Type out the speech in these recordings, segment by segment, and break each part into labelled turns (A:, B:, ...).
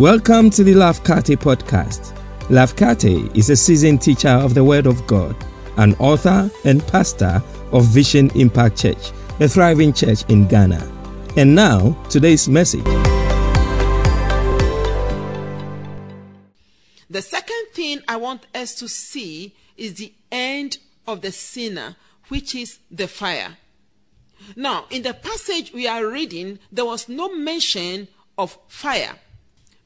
A: Welcome to the Lafkate podcast. Lafkate is a seasoned teacher of the Word of God, an author and pastor of Vision Impact Church, a thriving church in Ghana. And now, today's message.
B: The second thing I want us to see is the end of the sinner, which is the fire. Now, in the passage we are reading, there was no mention of fire.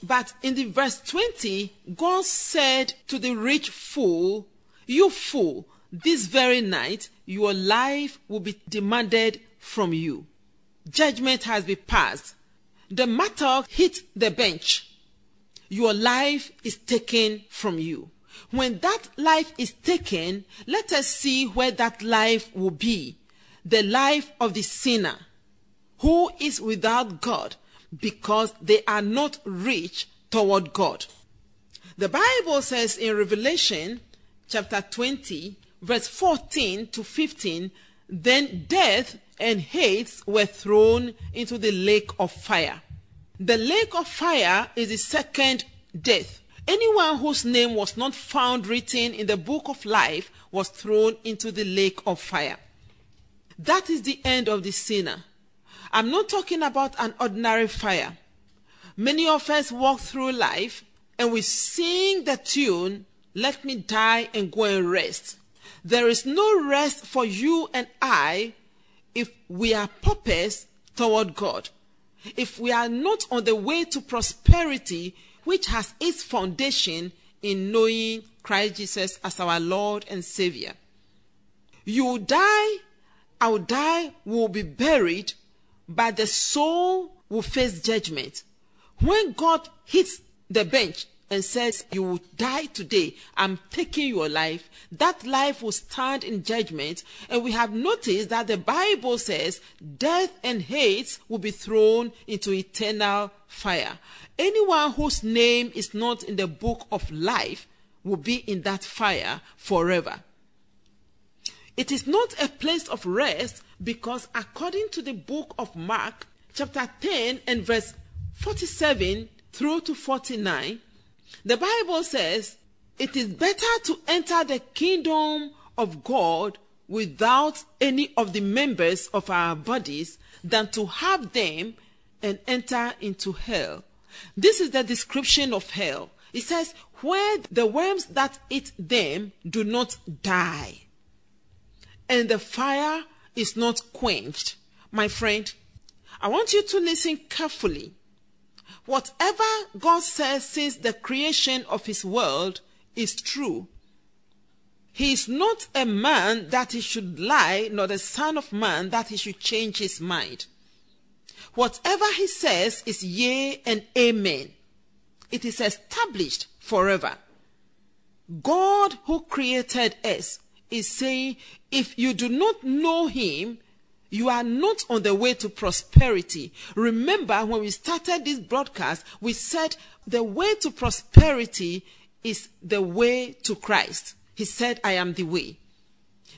B: But in the verse 20, God said to the rich fool, You fool, this very night your life will be demanded from you. Judgment has been passed. The matter hit the bench. Your life is taken from you. When that life is taken, let us see where that life will be. The life of the sinner who is without God because they are not rich toward God. The Bible says in Revelation chapter 20, verse 14 to 15, then death and Hades were thrown into the lake of fire. The lake of fire is the second death. Anyone whose name was not found written in the book of life was thrown into the lake of fire. That is the end of the sinner. I'm not talking about an ordinary fire. Many of us walk through life and we sing the tune, Let me die and go and rest. There is no rest for you and I if we are paupers toward God. If we are not on the way to prosperity, which has its foundation in knowing Christ Jesus as our Lord and Savior. You will die, I will die, we will be buried, but the soul will face judgment. When God hits the bench and says, You will die today, I'm taking your life, that life will stand in judgment. And we have noticed that the Bible says death and Hades will be thrown into eternal fire. Anyone whose name is not in the book of life will be in that fire forever. It is not a place of rest because, according to the book of Mark, chapter 10 and verse 47 through to 49, the Bible says, It is better to enter the kingdom of God without any of the members of our bodies than to have them and enter into hell. This is the description of hell. It says, Where the worms that eat them do not die, and the fire is not quenched. My friend, I want you to listen carefully. Whatever God says since the creation of his world is true. He is not a man that he should lie, nor the son of man that he should change his mind. Whatever he says is yea and amen. It is established forever. God who created us is saying, if you do not know him, you are not on the way to prosperity. Remember, when we started this broadcast, we said the way to prosperity is the way to Christ. He said, I am the way.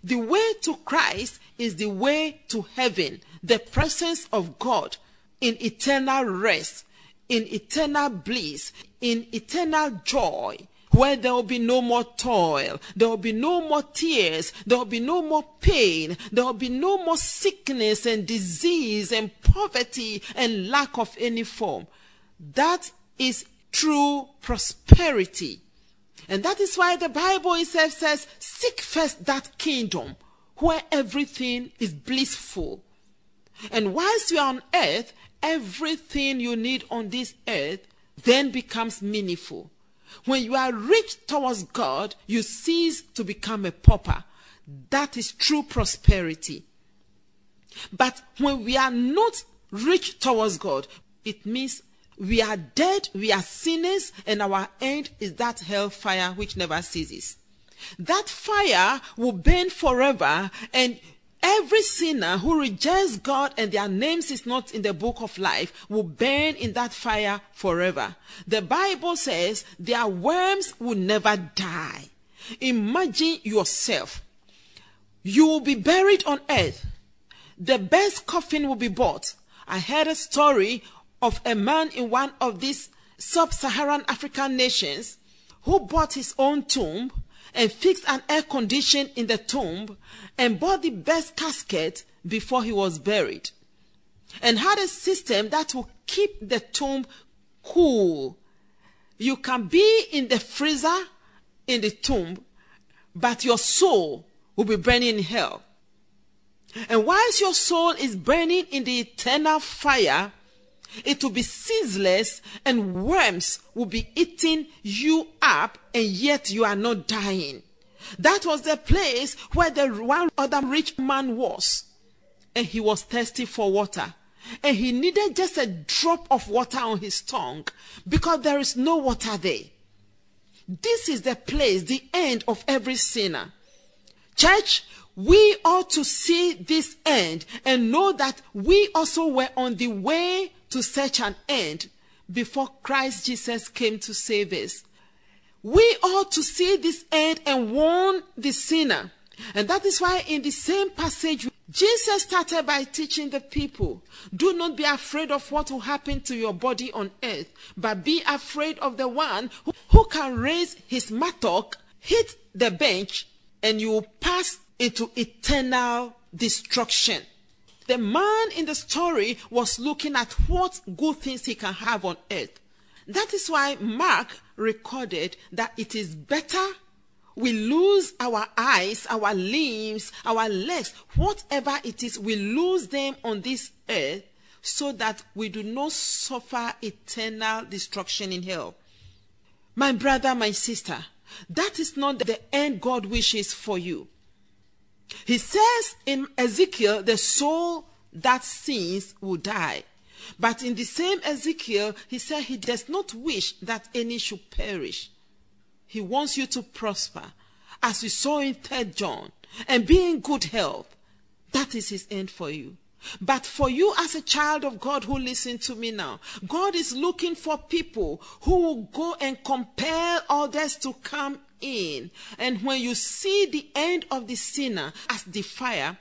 B: The way to Christ is the way to heaven, the presence of God in eternal rest, in eternal bliss, in eternal joy, where there will be no more toil, there will be no more tears, there will be no more pain, there will be no more sickness and disease and poverty and lack of any form. That is true prosperity. And that is why the Bible itself says, seek first that kingdom where everything is blissful. And whilst you are on earth, everything you need on this earth then becomes meaningful. When you are rich towards God, you cease to become a pauper. That is true prosperity. But when we are not rich towards God, it means we are dead, we are sinners, and our end is that hellfire which never ceases. That fire will burn forever, and Every sinner who rejects God and their names is not in the book of life will burn in that fire forever. The Bible says their worms will never die. Imagine yourself. You will be buried on earth. The best coffin will be bought. I heard a story of a man in one of these sub Saharan African nations who bought his own tomb and fixed an air condition in the tomb and bought the best casket before he was buried and had a system that will keep the tomb cool. You can be in the freezer in the tomb, but your soul will be burning in hell. And whilst your soul is burning in the eternal fire, it will be ceaseless and worms will be eating you up and yet you are not dying. That was the place where the one other rich man was. And he was thirsty for water. And he needed just a drop of water on his tongue because there is no water there. This is the place, the end of every sinner. Church, we ought to see this end and know that we also were on the way to such an end before Christ Jesus came to save us. We ought to see this end and warn the sinner. And that is why in the same passage, Jesus started by teaching the people do not be afraid of what will happen to your body on earth, but be afraid of the one who, who can raise his mattock, hit the bench, and you will pass into eternal destruction. The man in the story was looking at what good things he can have on earth. That is why Mark recorded that it is better we lose our eyes, our limbs, our legs, whatever it is, we lose them on this earth so that we do not suffer eternal destruction in hell. My brother, my sister, that is not the end God wishes for you. He says in Ezekiel, the soul that sins will die. But in the same Ezekiel, he said he does not wish that any should perish. He wants you to prosper, as we saw in 3 John, and be in good health. That is his end for you. But for you as a child of God who listen to me now, God is looking for people who will go and compel others to come in. And when you see the end of the sinner as the fire,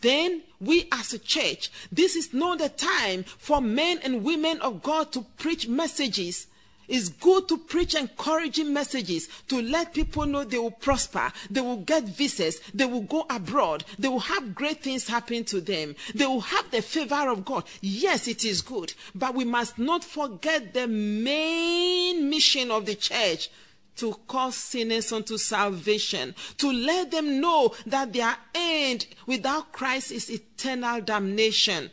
B: then we as a church, this is not the time for men and women of God to preach messages it's good to preach encouraging messages to let people know they will prosper, they will get visas, they will go abroad, they will have great things happen to them, they will have the favor of God. Yes, it is good, but we must not forget the main mission of the church to call sinners unto salvation, to let them know that their end without Christ is eternal damnation.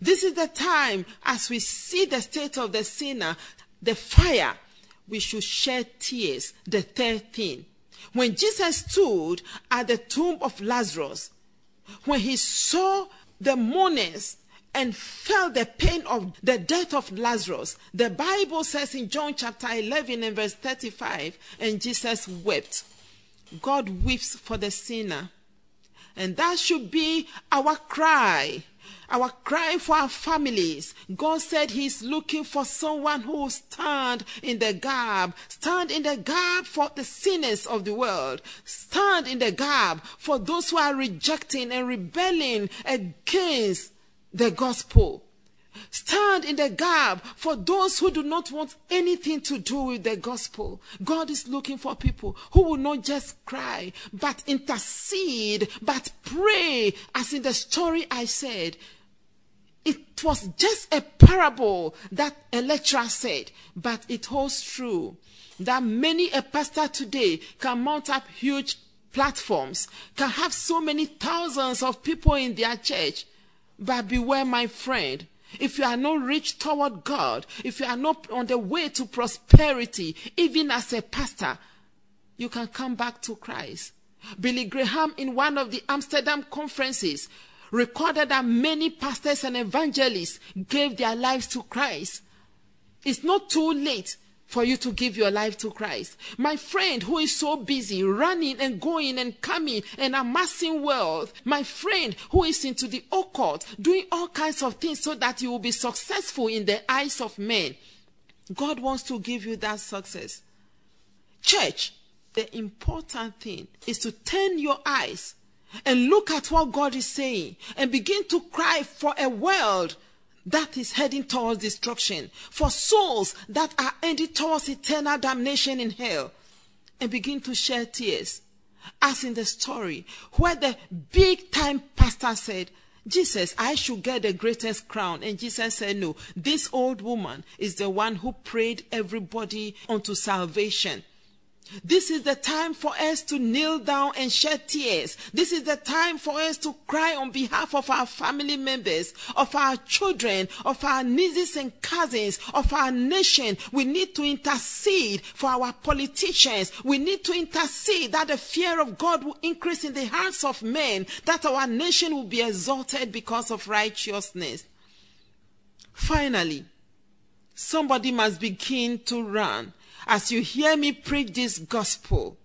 B: This is the time as we see the state of the sinner the fire, we should shed tears. The third thing. When Jesus stood at the tomb of Lazarus, when he saw the mourners and felt the pain of the death of Lazarus, the Bible says in John chapter 11 and verse 35, and Jesus wept. God weeps for the sinner. And that should be our cry our cry for our families. God said He's looking for someone who will stand in the gap, stand in the gap for the sinners of the world, stand in the gap for those who are rejecting and rebelling against the gospel. Stand in the gap for those who do not want anything to do with the gospel. God is looking for people who will not just cry, but intercede, but pray. As in the story I said, it was just a parable that a lecturer said, but it holds true that many a pastor today can mount up huge platforms, can have so many thousands of people in their church. But beware, my friend, if you are not rich toward God, if you are not on the way to prosperity, even as a pastor, you can come back to Christ. Billy Graham, in one of the Amsterdam conferences, recorded that many pastors and evangelists gave their lives to Christ. It's not too late for you to give your life to Christ. My friend who is so busy running and going and coming and amassing wealth, my friend who is into the occult, doing all kinds of things so that you will be successful in the eyes of men. God wants to give you that success. Church, the important thing is to turn your eyes and look at what God is saying and begin to cry for a world that is heading towards destruction, for souls that are heading towards eternal damnation in hell, and begin to shed tears. As in the story where the big time pastor said, Jesus, I should get the greatest crown. And Jesus said, No, this old woman is the one who prayed everybody unto salvation. This is the time for us to kneel down and shed tears. This is the time for us to cry on behalf of our family members, of our children, of our nieces and cousins, of our nation. We need to intercede for our politicians. We need to intercede that the fear of God will increase in the hearts of men, that our nation will be exalted because of righteousness. Finally, somebody must begin to run as you hear me preach this gospel.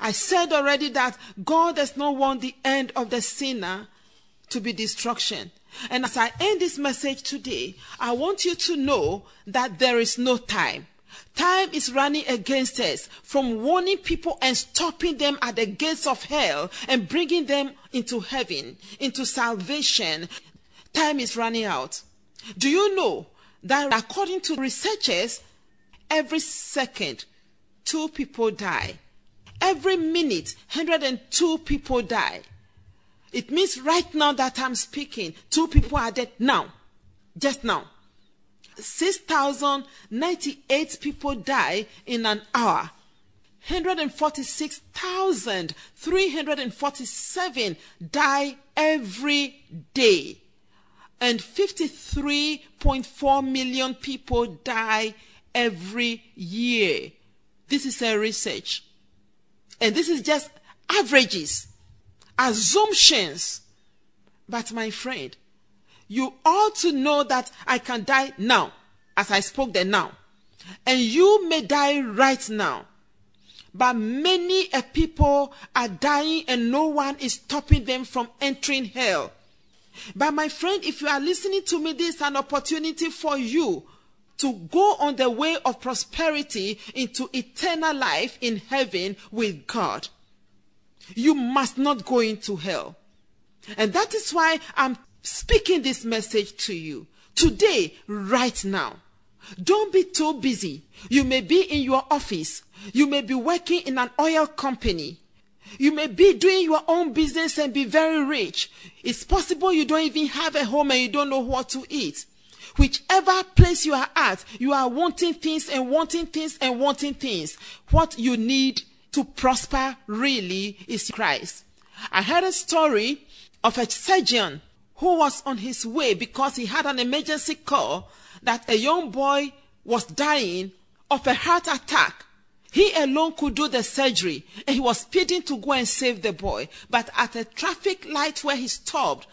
B: I said already that God does not want the end of the sinner to be destruction. And as I end this message today, I want you to know that there is no time. Time is running against us from warning people and stopping them at the gates of hell and bringing them into heaven, into salvation. Time is running out. Do you know that according to researchers, Every second, two people die. Every minute, 102 people die. It means right now that I'm speaking, two people are dead now. Just now. 6,098 people die in an hour. 146,347 die every day. And 53.4 million people die every year. This is a research. And this is just averages, assumptions. But my friend, you ought to know that I can die now, as I spoke there now. And you may die right now. But many a people are dying and no one is stopping them from entering hell. But my friend, if you are listening to me, this is an opportunity for you to go on the way of prosperity into eternal life in heaven with God. You must not go into hell. And that is why I'm speaking this message to you today, right now. Don't be too busy. You may be in your office. You may be working in an oil company. You may be doing your own business and be very rich. It's possible you don't even have a home and you don't know what to eat. Whichever place you are at, you are wanting things and wanting things and wanting things. What you need to prosper really is Christ. I heard a story of a surgeon who was on his way because he had an emergency call that a young boy was dying of a heart attack. He alone could do the surgery and he was speeding to go and save the boy. But at a traffic light where he stopped,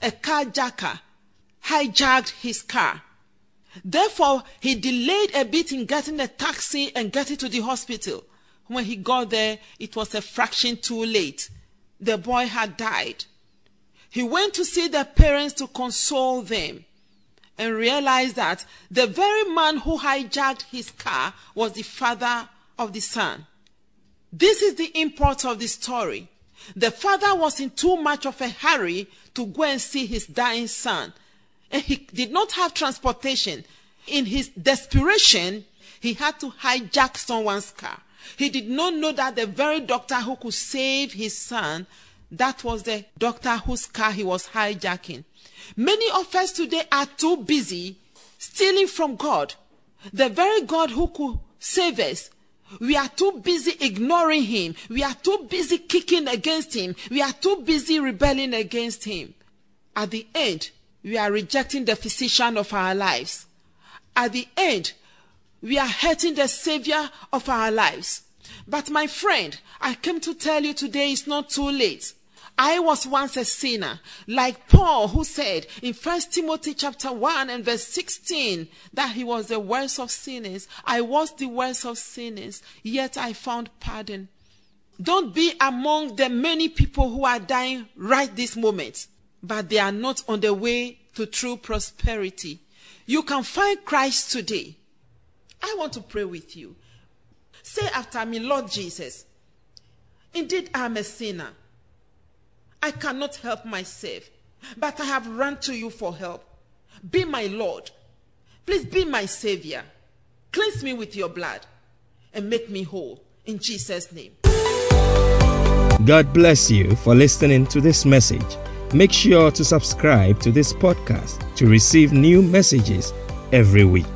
B: a carjacker hijacked his car. Therefore, he delayed a bit in getting a taxi and getting to the hospital. When he got there, it was a fraction too late. The boy had died. He went to see the parents to console them and realized that the very man who hijacked his car was the father of the son. This is the import of the story. The father was in too much of a hurry to go and see his dying son and he did not have transportation. In his desperation, he had to hijack someone's car. He did not know that the very doctor who could save his son, that was the doctor whose car he was hijacking. Many of us today are too busy stealing from God, the very God who could save us. We are too busy ignoring him. We are too busy kicking against him. We are too busy rebelling against him. At the end, we are rejecting the physician of our lives. At the end, we are hurting the savior of our lives. But my friend, I came to tell you today it's not too late. I was once a sinner, like Paul who said in 1 Timothy chapter 1 and verse 16 that he was the worst of sinners. I was the worst of sinners, yet I found pardon. Don't be among the many people who are dying right this moment but they are not on the way to true prosperity. You can find Christ today. I want to pray with you. Say after me, Lord Jesus, indeed I am a sinner. I cannot help myself, but I have run to you for help. Be my Lord. Please be my Savior. Cleanse me with your blood and make me whole. In Jesus' name.
A: God bless you for listening to this message. Make sure to subscribe to this podcast to receive new messages every week.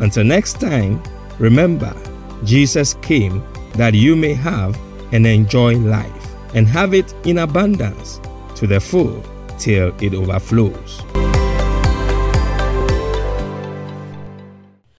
A: Until next time, remember, Jesus came that you may have and enjoy life and have it in abundance to the full till it overflows.